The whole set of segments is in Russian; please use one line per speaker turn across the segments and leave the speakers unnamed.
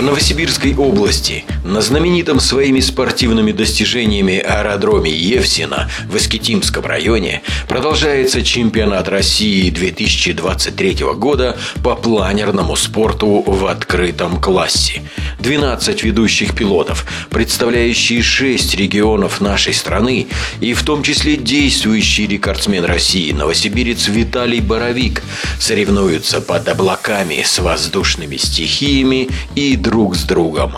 В Новосибирской области на знаменитом своими спортивными достижениями аэродроме Евсина в Искитимском районе продолжается чемпионат России 2023 года по планерному спорту в открытом классе. 12 ведущих пилотов, представляющие 6 регионов нашей страны и в том числе действующий рекордсмен России новосибирец Виталий Боровик соревнуются под облаками с воздушными стихиями и друг с другом.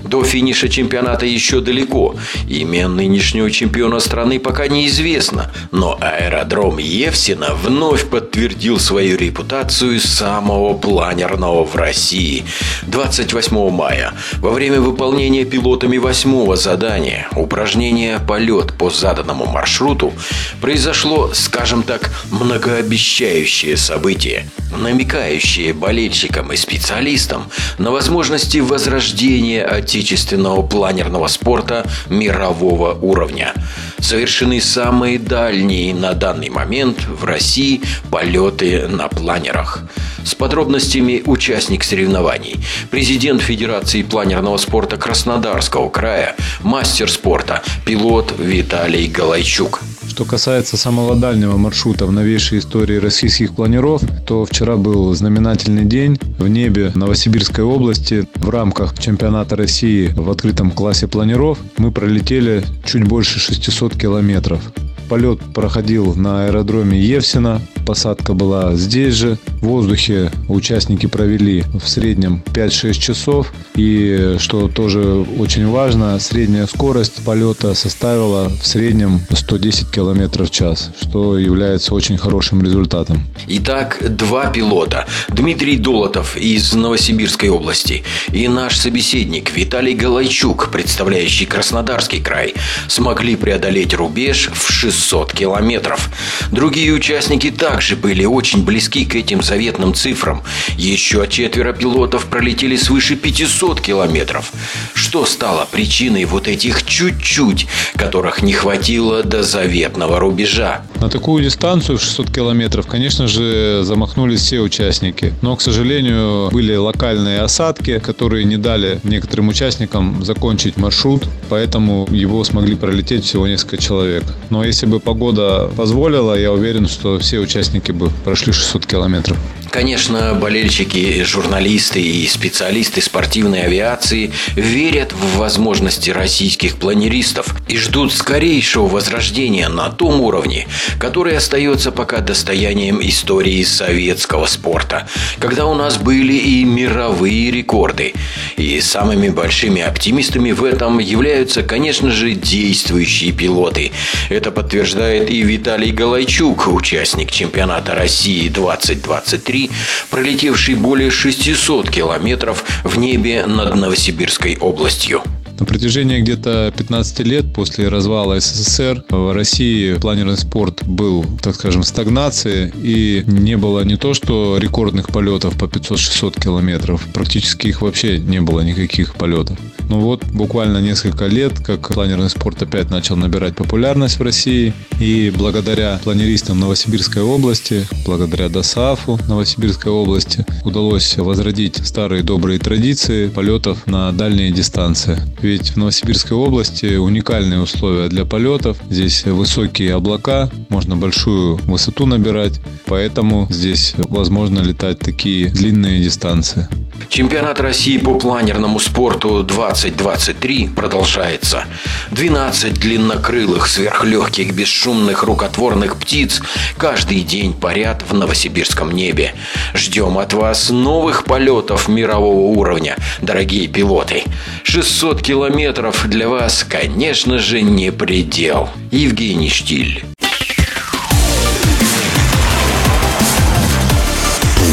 До финиша чемпионата еще далеко. Имя нынешнего чемпиона страны пока неизвестно, но аэродром Евсина вновь подтвердил свою репутацию самого планерного в России. 28 мая, во время выполнения пилотами восьмого задания, упражнения «Полет по заданному маршруту», произошло, скажем так, многообещающее событие, намекающее болельщикам и специалистам на возможности возрождения отечественного планерного спорта мирового уровня. Совершены самые дальние на данный момент в России полеты на планерах. С подробностями участник соревнований, президент Федерации планерного спорта Краснодарского края, мастер спорта, пилот Виталий Галайчук.
Что касается самого дальнего маршрута в новейшей истории российских планеров, то вчера был знаменательный день. В небе Новосибирской области в рамках чемпионата России в открытом классе планеров мы пролетели чуть больше 600 километров. Полет проходил на аэродроме Евсина. Посадка была здесь же. В воздухе участники провели в среднем 5-6 часов. И что тоже очень важно, средняя скорость полета составила в среднем 110 км в час, что является очень хорошим результатом.
Итак, два пилота. Дмитрий Долотов из Новосибирской области и наш собеседник Виталий Галайчук, представляющий Краснодарский край, смогли преодолеть рубеж в 600 600 километров. Другие участники также были очень близки к этим заветным цифрам. Еще четверо пилотов пролетели свыше 500 километров. Что стало причиной вот этих чуть-чуть, которых не хватило до заветного рубежа?
На такую дистанцию в 600 километров, конечно же, замахнулись все участники. Но, к сожалению, были локальные осадки, которые не дали некоторым участникам закончить маршрут, поэтому его смогли пролететь всего несколько человек. Но если бы погода позволила, я уверен, что все участники бы прошли 600 километров.
Конечно, болельщики, журналисты и специалисты спортивной авиации верят в возможности российских планеристов и ждут скорейшего возрождения на том уровне, который остается пока достоянием истории советского спорта, когда у нас были и мировые рекорды. И самыми большими оптимистами в этом являются, конечно же, действующие пилоты. Это подтверждает и Виталий Галайчук, участник чемпионата России 2023 3, пролетевший более 600 километров в небе над Новосибирской областью.
На протяжении где-то 15 лет после развала СССР в России планерный спорт был, так скажем, в стагнации и не было не то что рекордных полетов по 500-600 километров, практически их вообще не было никаких полетов. Ну вот, буквально несколько лет, как планерный спорт опять начал набирать популярность в России. И благодаря планеристам Новосибирской области, благодаря ДОСАФу Новосибирской области, удалось возродить старые добрые традиции полетов на дальние дистанции. Ведь в Новосибирской области уникальные условия для полетов. Здесь высокие облака, можно большую высоту набирать, поэтому здесь возможно летать такие длинные дистанции.
Чемпионат России по планерному спорту 2023 продолжается. 12 длиннокрылых, сверхлегких, бесшумных, рукотворных птиц каждый день парят в новосибирском небе. Ждем от вас новых полетов мирового уровня, дорогие пилоты. 600 километров для вас, конечно же, не предел. Евгений Штиль.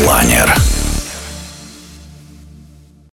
Планер.